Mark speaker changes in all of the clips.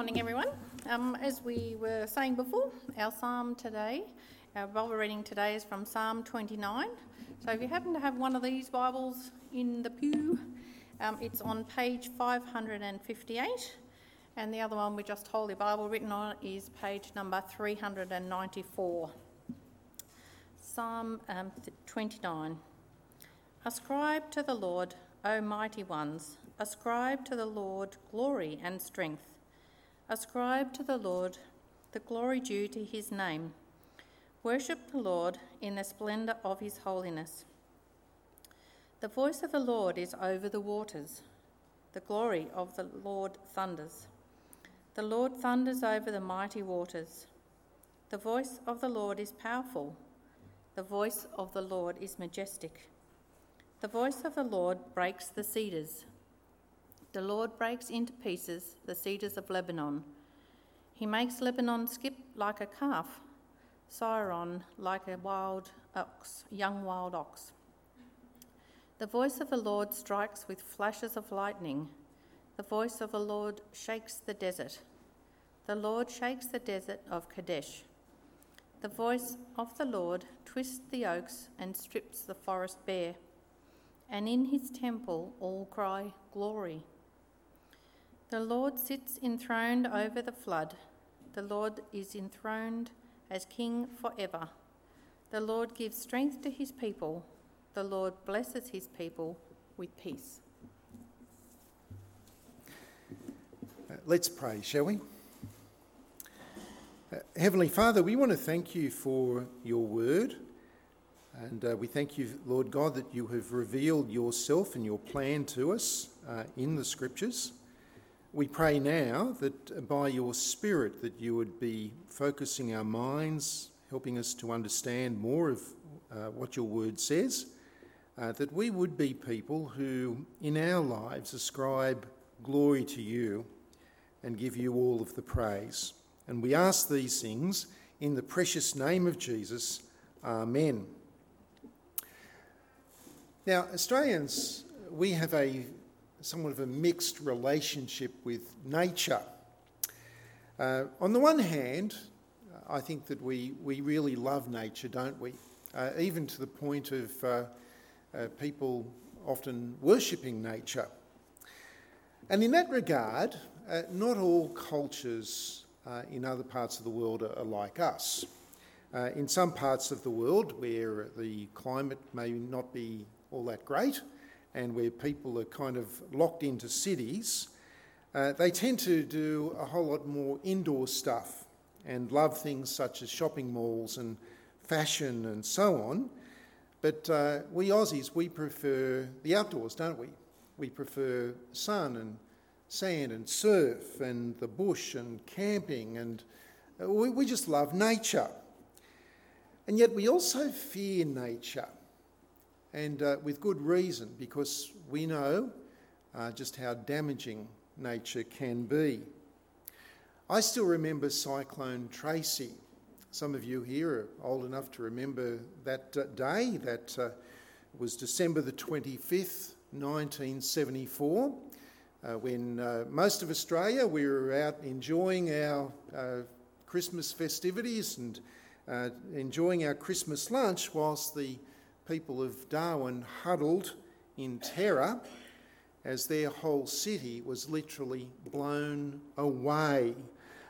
Speaker 1: morning, everyone. Um, as we were saying before, our psalm today, our Bible reading today is from Psalm 29. So if you happen to have one of these Bibles in the pew, um, it's on page 558, and the other one with just hold Holy Bible written on is page number 394. Psalm um, 29. Ascribe to the Lord, O mighty ones, ascribe to the Lord glory and strength. Ascribe to the Lord the glory due to his name. Worship the Lord in the splendour of his holiness. The voice of the Lord is over the waters. The glory of the Lord thunders. The Lord thunders over the mighty waters. The voice of the Lord is powerful. The voice of the Lord is majestic. The voice of the Lord breaks the cedars. The Lord breaks into pieces the cedars of Lebanon. He makes Lebanon skip like a calf, Sirion like a wild ox, young wild ox. The voice of the Lord strikes with flashes of lightning. The voice of the Lord shakes the desert. The Lord shakes the desert of Kadesh. The voice of the Lord twists the oaks and strips the forest bare. And in his temple all cry, Glory. The Lord sits enthroned over the flood. The Lord is enthroned as King forever. The Lord gives strength to his people. The Lord blesses his people with peace.
Speaker 2: Uh, let's pray, shall we? Uh, Heavenly Father, we want to thank you for your word. And uh, we thank you, Lord God, that you have revealed yourself and your plan to us uh, in the scriptures. We pray now that by your Spirit that you would be focusing our minds, helping us to understand more of uh, what your word says, uh, that we would be people who in our lives ascribe glory to you and give you all of the praise. And we ask these things in the precious name of Jesus. Amen. Now, Australians, we have a somewhat of a mixed relationship with nature. Uh, on the one hand, I think that we, we really love nature, don't we? Uh, even to the point of uh, uh people often worshipping nature. And in that regard, uh, not all cultures uh, in other parts of the world are, are like us. in some parts of the world where the climate may not be all that great, and where people are kind of locked into cities, uh, they tend to do a whole lot more indoor stuff and love things such as shopping malls and fashion and so on. But uh, we Aussies, we prefer the outdoors, don't we? We prefer sun and sand and surf and the bush and camping, and uh, we, we just love nature. And yet we also fear nature and uh, with good reason, because we know uh, just how damaging nature can be. I still remember Cyclone Tracy. Some of you here are old enough to remember that uh, day. That uh, was December the 25th, 1974, uh, when uh, most of Australia we were out enjoying our Christmas festivities and enjoying our Christmas lunch, whilst the people of Darwin huddled in terror as their whole city was literally blown away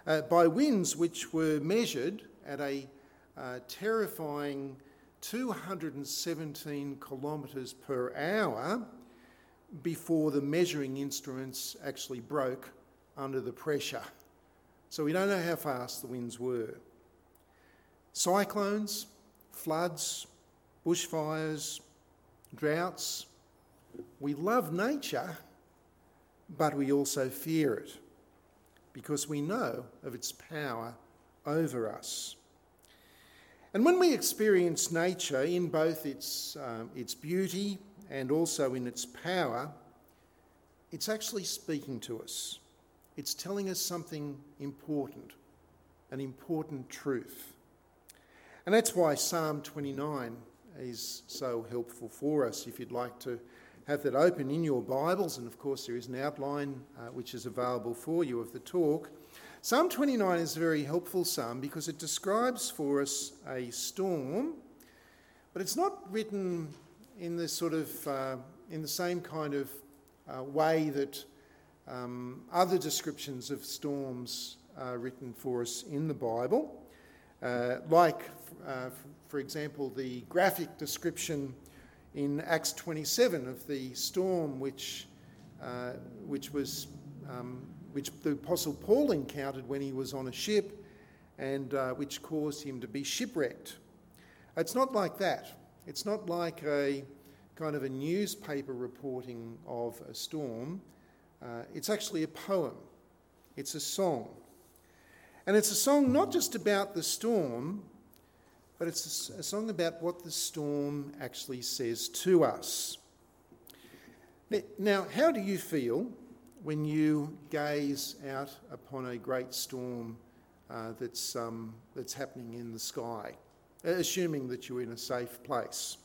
Speaker 2: uh, by winds which were measured at a uh, terrifying 217 kilometres per hour before the measuring instruments actually broke under the pressure. So we don't know how fast the winds were. Cyclones, floods, bushfires, droughts. We love nature, but we also fear it because we know of its power over us. And when we experience nature in both its, um, its beauty and also in its power, it's actually speaking to us. It's telling us something important, an important truth. And that's why Psalm 29 is so helpful for us. If you'd like to have that open in your Bibles, and of course, there is an outline uh, which is available for you of the talk. Psalm 29 is a very helpful psalm because it describes for us a storm, but it's not written in the sort of uh, in the same kind of uh, way that um, other descriptions of storms are written for us in the Bible, uh, like, uh, for example, the graphic description in Acts 27 of the storm which, uh, which, was, um, which the Apostle Paul encountered when he was on a ship and uh, which caused him to be shipwrecked. It's not like that. It's not like a kind of a newspaper reporting of a storm. Uh, it's actually a poem, it's a song. And it's a song not just about the storm, but it's a, song about what the storm actually says to us. Now, how do you feel when you gaze out upon a great storm uh, that's, um, that's happening in the sky, assuming that you're in a safe place?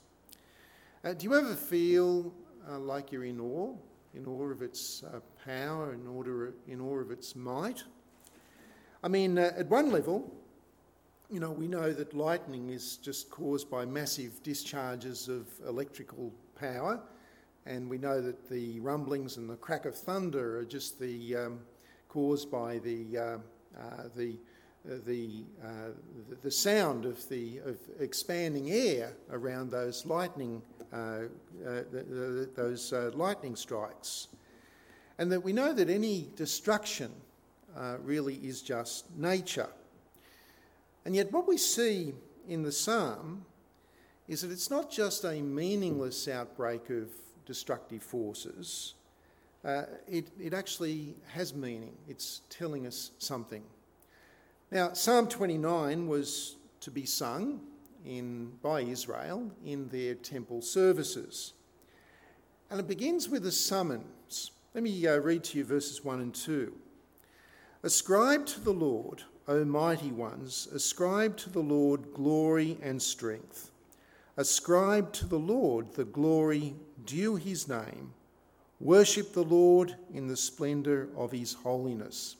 Speaker 2: Uh, do you ever feel uh, like you're in awe, in awe of its uh, power, in, order, in awe of its might? I mean, uh, at one level, you know, we know that lightning is just caused by massive discharges of electrical power, and we know that the rumblings and the crack of thunder are just the um, caused by the uh, uh, the the, uh, the sound of the of expanding air around those lightning uh, uh, those uh, lightning strikes, and that we know that any destruction uh, really is just nature. And yet, what we see in the psalm is that it's not just a meaningless outbreak of destructive forces. Uh, it, it actually has meaning. It's telling us something. Now, Psalm 29 was to be sung in, by Israel in their temple services. And it begins with a summons. Let me uh, read to you verses 1 and 2. Ascribe to the Lord, O mighty ones, ascribe to the Lord glory and strength. Ascribe to the Lord the glory due his name. Worship the Lord in the splendour of his holiness.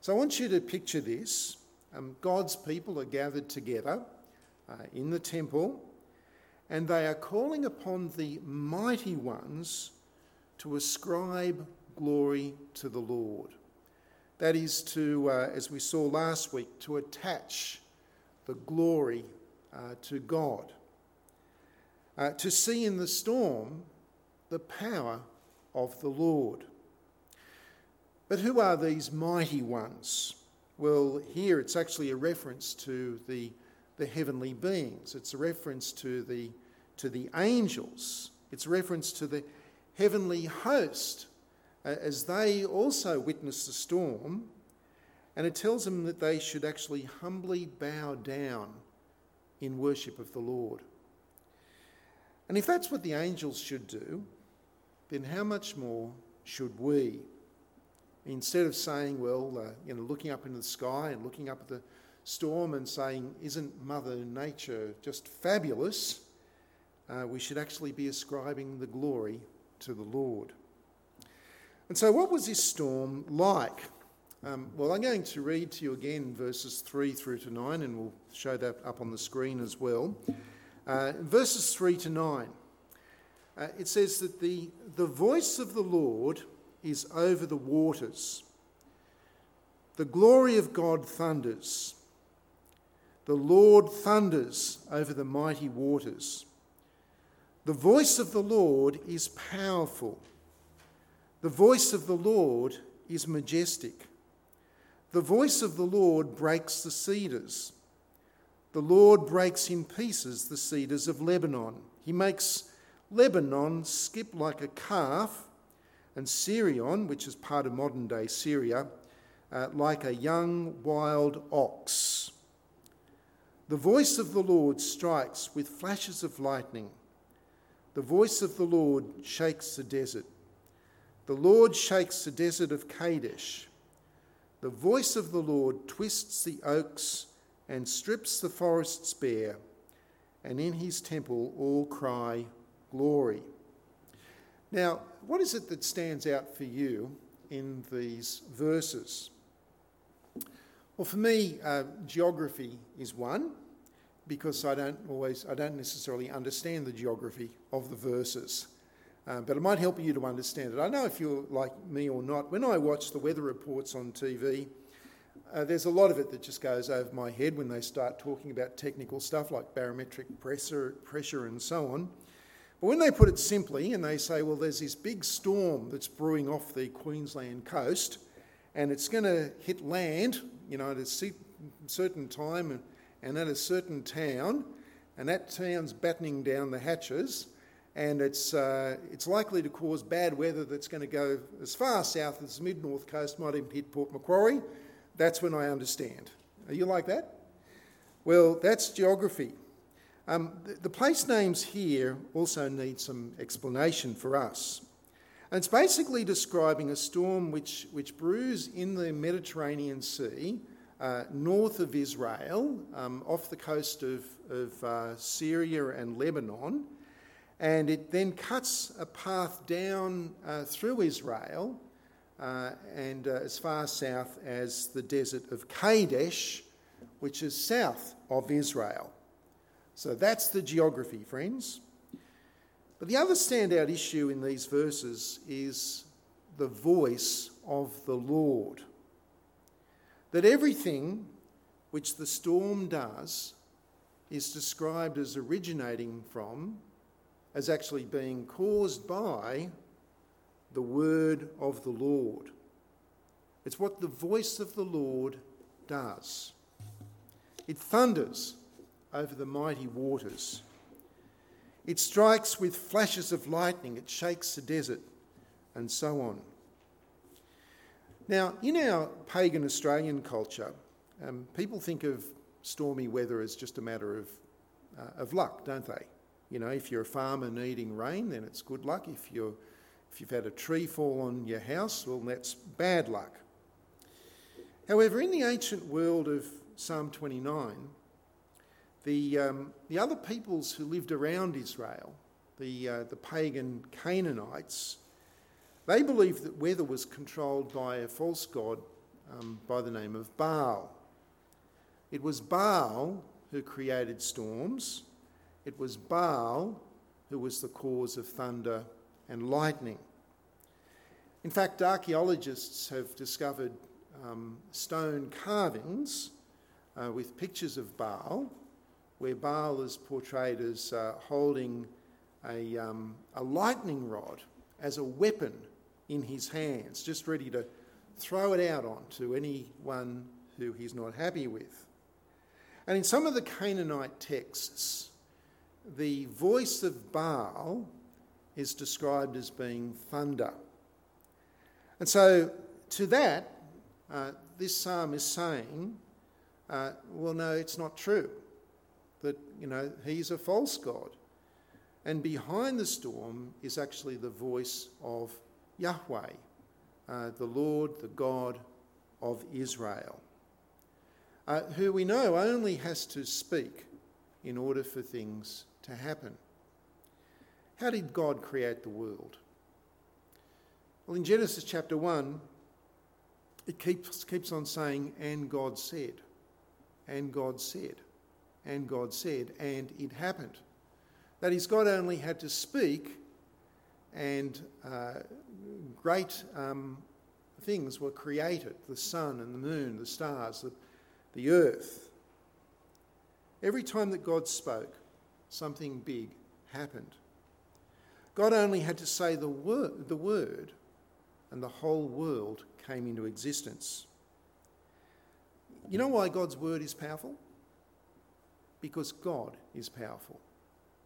Speaker 2: So I want you to picture this. Um, God's people are gathered together uh, in the temple, and they are calling upon the mighty ones to ascribe glory to the Lord. That is to, uh, as we saw last week, to attach the glory uh, to God. Uh, to see in the storm the power of the Lord. But who are these mighty ones? Well, here it's actually a reference to the, the heavenly beings. It's a reference to the, to the angels. It's a reference to the heavenly host as they also witness the storm. And it tells them that they should actually humbly bow down in worship of the Lord. And if that's what the angels should do, then how much more should we? Instead of saying, well, uh, you know, looking up into the sky and looking up at the storm and saying, isn't Mother Nature just fabulous? Uh, we should actually be ascribing the glory to the Lord. And so, what was this storm like? Um, well, I'm going to read to you again verses 3 through to 9, and we'll show that up on the screen as well. Uh, verses 3 to 9, uh, it says that the, the voice of the Lord is over the waters. The glory of God thunders. The Lord thunders over the mighty waters. The voice of the Lord is powerful. The voice of the Lord is majestic. The voice of the Lord breaks the cedars. The Lord breaks in pieces the cedars of Lebanon. He makes Lebanon skip like a calf and Sirion, which is part of modern day Syria, uh, like a young wild ox. The voice of the Lord strikes with flashes of lightning. The voice of the Lord shakes the desert. The Lord shakes the desert of Kadesh. The voice of the Lord twists the oaks and strips the forests bare, and in his temple all cry, Glory. Now, what is it that stands out for you in these verses? Well, for me, uh, geography is one because I don't always, I don't necessarily understand the geography of the verses. Uh, but it might help you to understand it. I know if you're like me or not, when I watch the weather reports on TV, uh, there's a lot of it that just goes over my head when they start talking about technical stuff like barometric pressure, pressure and so on. But when they put it simply and they say, well, there's this big storm that's brewing off the Queensland coast and it's going to hit land, you know, at a certain time and at a certain town, and that town's battening down the hatches, and it's, uh, it's likely to cause bad weather that's going to go as far south as the mid north coast, might even hit Port Macquarie. That's when I understand. Are you like that? Well, that's geography. Um, the, the place names here also need some explanation for us. And it's basically describing a storm which, which brews in the Mediterranean Sea, uh, north of Israel, um, off the coast of, of uh, Syria and Lebanon, and it then cuts a path down uh, through Israel uh, and uh, as far south as the desert of Kadesh, which is south of Israel. So that's the geography, friends. But the other standout issue in these verses is the voice of the Lord. That everything which the storm does is described as originating from, as actually being caused by the word of the Lord. It's what the voice of the Lord does. It thunders over the mighty waters. It strikes with flashes of lightning, it shakes the desert, and so on. Now, in our pagan Australian culture, um, people think of stormy weather as just a matter of, uh, of luck, don't they? You know, if you're a farmer needing rain, then it's good luck. If you're if you've had a tree fall on your house, well, that's bad luck. However, in the ancient world of Psalm 29, the, um, the other peoples who lived around Israel, the, uh, the pagan Canaanites, they believed that weather was controlled by a false god um, by the name of Baal. It was Baal who created storms, it was Baal who was the cause of thunder and lightning. In fact, archaeologists have discovered um, stone carvings uh, with pictures of Baal, where Baal is portrayed as uh, holding a, um, a lightning rod as a weapon in his hands, just ready to throw it out onto anyone who he's not happy with. And in some of the Canaanite texts, the voice of Baal is described as being thunder. And so, to that, uh, this psalm is saying, uh, well, no, it's not true. That, you know, he's a false God. And behind the storm is actually the voice of Yahweh, uh, the Lord, the God of Israel, uh, who we know only has to speak in order for things to happen. How did God create the world? Well, in Genesis chapter 1, it keeps, keeps on saying, and God said, and God said, and God said, and it happened. That is, God only had to speak, and uh, great um, things were created the sun and the moon, the stars, the, the earth. Every time that God spoke, something big happened. God only had to say the word, the word, and the whole world came into existence. You know why God's word is powerful? Because God is powerful,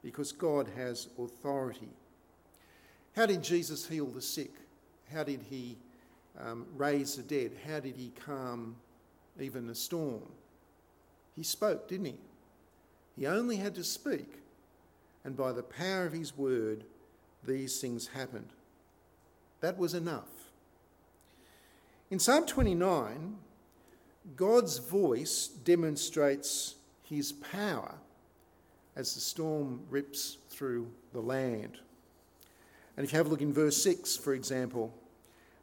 Speaker 2: because God has authority. How did Jesus heal the sick? How did he um, raise the dead? How did he calm even a storm? He spoke, didn't he? He only had to speak, and by the power of his word, these things happened. That was enough. In Psalm 29, God's voice demonstrates his power as the storm rips through the land. And if you have a look in verse 6, for example,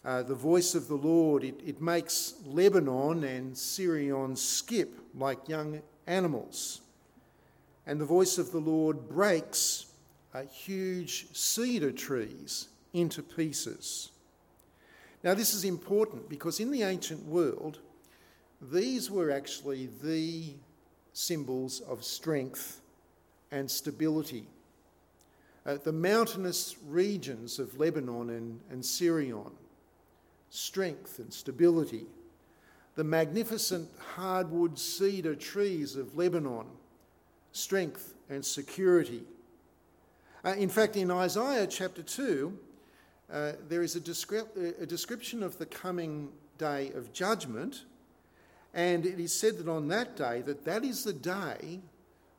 Speaker 2: uh, the voice of the Lord, it, it makes Lebanon and Sirion skip like young animals. And the voice of the Lord breaks uh, huge cedar trees into pieces. Now, this is important because in the ancient world, these were actually the symbols of strength and stability. Uh, the mountainous regions of Lebanon and, and Sirion, strength and stability. The magnificent hardwood cedar trees of Lebanon, strength and security. Uh, in fact, in Isaiah chapter 2, uh, there is a, descri- a description of the coming day of judgment, and it is said that on that day, that that is the day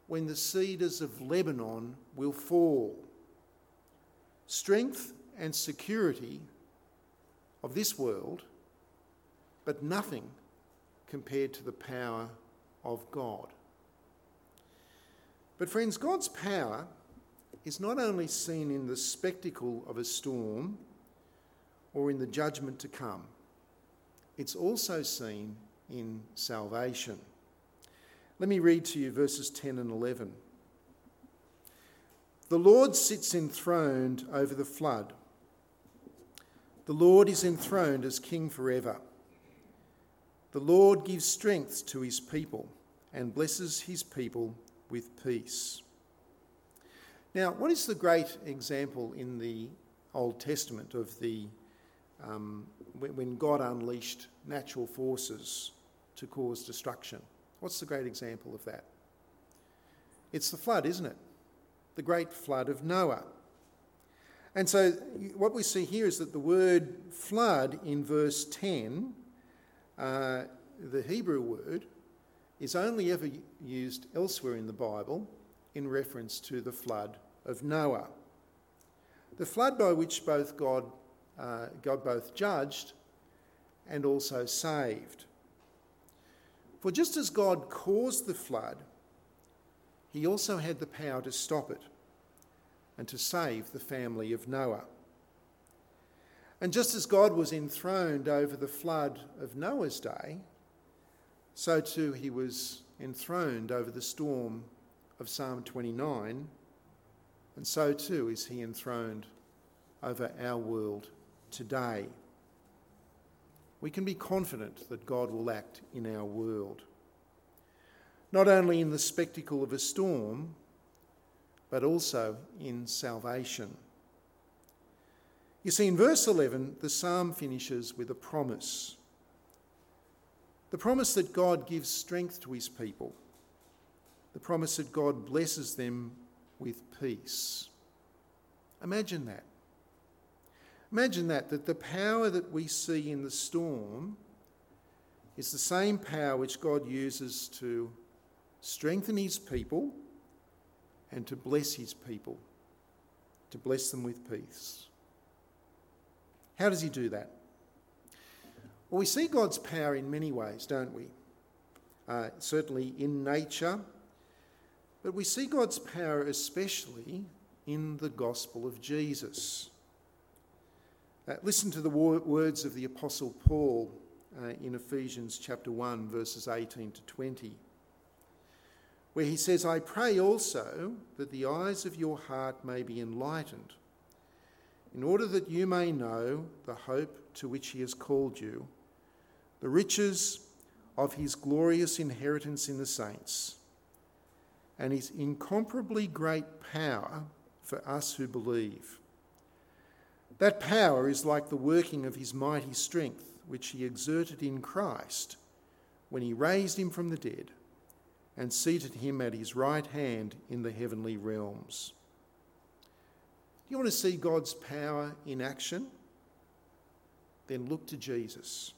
Speaker 2: when the cedars of Lebanon will fall. Strength and security of this world, but nothing compared to the power of God. But, friends, God's power is not only seen in the spectacle of a storm or in the judgment to come, it's also seen in salvation. Let me read to you verses 10 and 11. The Lord sits enthroned over the flood. The Lord is enthroned as King forever. The Lord gives strength to his people and blesses his people with peace. Now, what is the great example in the Old Testament of the um, when God unleashed natural forces to cause destruction? What's the great example of that? It's the flood, isn't it? The great flood of Noah. And so, what we see here is that the word flood in verse 10, uh, the Hebrew word, is only ever used elsewhere in the Bible in reference to the flood of Noah. The flood by which both God, uh, God both judged and also saved. For just as God caused the flood, he also had the power to stop it and to save the family of Noah. And just as God was enthroned over the flood of Noah's day, so too he was enthroned over the storm of Psalm 29, and so too is he enthroned over our world today. We can be confident that God will act in our world, not only in the spectacle of a storm, but also in salvation. You see, in verse 11, the psalm finishes with a promise the promise that God gives strength to his people, the promise that God blesses them with peace. Imagine that. Imagine that, that the power that we see in the storm is the same power which God uses to strengthen his people and to bless his people, to bless them with peace. How does he do that? Well, we see God's power in many ways, don't we? Uh, certainly in nature, but we see God's power especially in the gospel of Jesus. Uh, listen to the words of the Apostle Paul uh, in Ephesians chapter 1, verses 18 to 20, where he says, I pray also that the eyes of your heart may be enlightened, in order that you may know the hope to which he has called you the riches of his glorious inheritance in the saints, and his incomparably great power for us who believe. That power is like the working of his mighty strength, which he exerted in Christ when he raised him from the dead and seated him at his right hand in the heavenly realms. Do you want to see God's power in action? Then look to Jesus.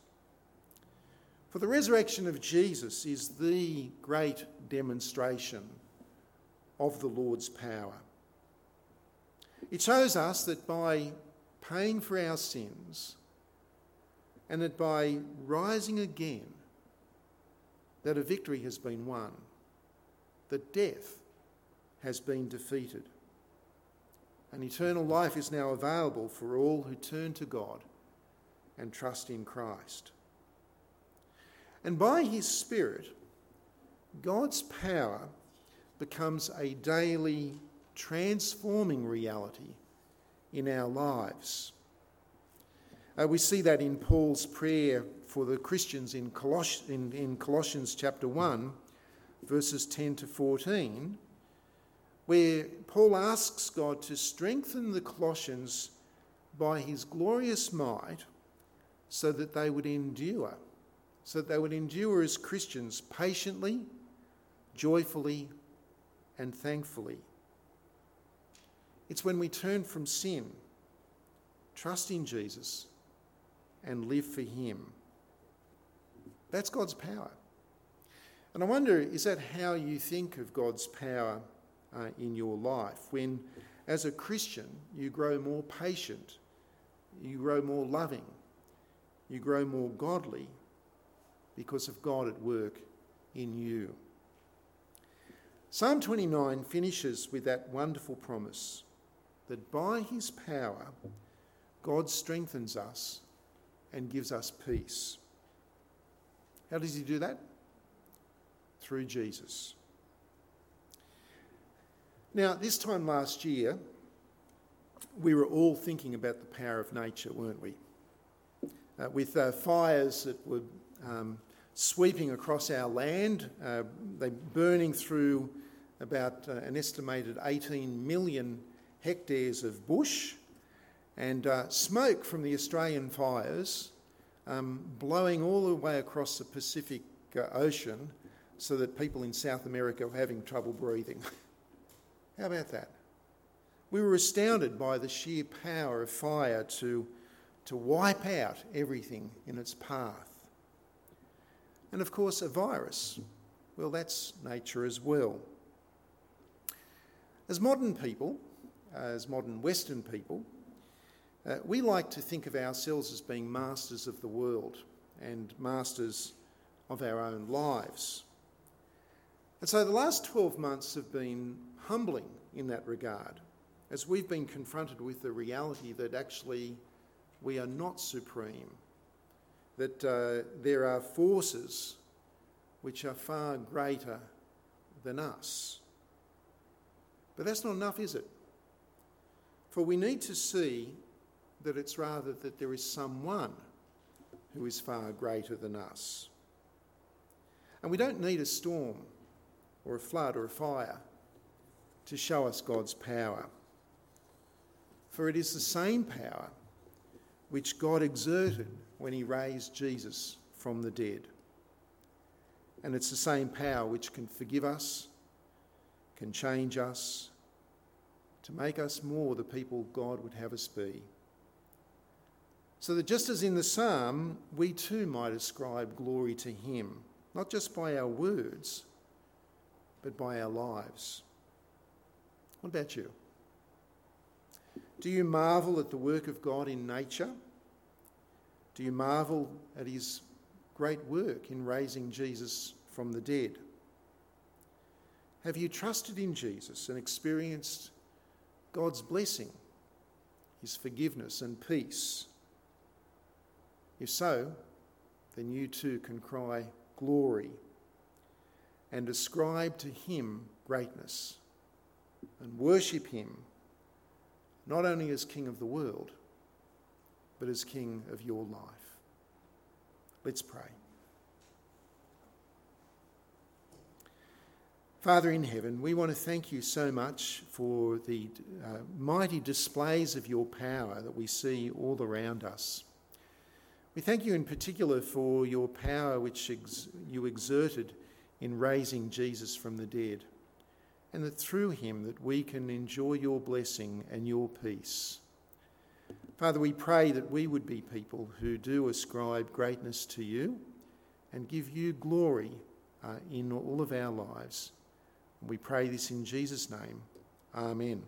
Speaker 2: For the resurrection of Jesus is the great demonstration of the Lord's power. It shows us that by paying for our sins and that by rising again, that a victory has been won, that death has been defeated. And eternal life is now available for all who turn to God and trust in Christ. And by His Spirit, God's power becomes a daily transforming reality in our lives. Uh, we see that in Paul's prayer for the Christians in, Coloss- in, in Colossians chapter 1, verses 10 to 14, where Paul asks God to strengthen the Colossians by his glorious might so that they would endure, so that they would endure as Christians patiently, joyfully, and thankfully. It's when we turn from sin, trust in Jesus, and live for Him. That's God's power. And I wonder, is that how you think of God's power uh, in your life? When, as a Christian, you grow more patient, you grow more loving, you grow more godly because of God at work in you. Psalm 29 finishes with that wonderful promise that by his power, God strengthens us and gives us peace. How does he do that? Through Jesus. Now, this time last year, we were all thinking about the power of nature, weren't we? Uh, with uh, fires that were um, sweeping across our land, uh, they burning through about uh, an estimated 18 million hectares of bush, and uh, smoke from the Australian fires um, blowing all the way across the Pacific uh, Ocean so that people in South America were having trouble breathing. How about that? We were astounded by the sheer power of fire to, to wipe out everything in its path. And of course, a virus. Well, that's nature as well. As modern people, as modern Western people, uh, we like to think of ourselves as being masters of the world and masters of our own lives. And so the last 12 months have been humbling in that regard, as we've been confronted with the reality that actually we are not supreme, that uh, there are forces which are far greater than us. But that's not enough, is it? For we need to see that it's rather that there is someone who is far greater than us. And we don't need a storm or a flood or a fire to show us God's power. For it is the same power which God exerted when he raised Jesus from the dead. And it's the same power which can forgive us, can change us, to make us more the people God would have us be. So that just as in the psalm, we too might ascribe glory to Him, not just by our words, but by our lives. What about you? Do you marvel at the work of God in nature? Do you marvel at His great work in raising Jesus from the dead? Have you trusted in Jesus and experienced God's blessing, His forgiveness and peace? If so, then you too can cry, Glory, and ascribe to Him greatness, and worship Him not only as King of the world, but as King of your life. Let's pray. Father in heaven, we want to thank you so much for the uh, mighty displays of your power that we see all around us. We thank you in particular for your power which ex- you exerted in raising Jesus from the dead, and that through him that we can enjoy your blessing and your peace. Father, we pray that we would be people who do ascribe greatness to you and give you glory uh, in all of our lives. We pray this in Jesus' name. Amen.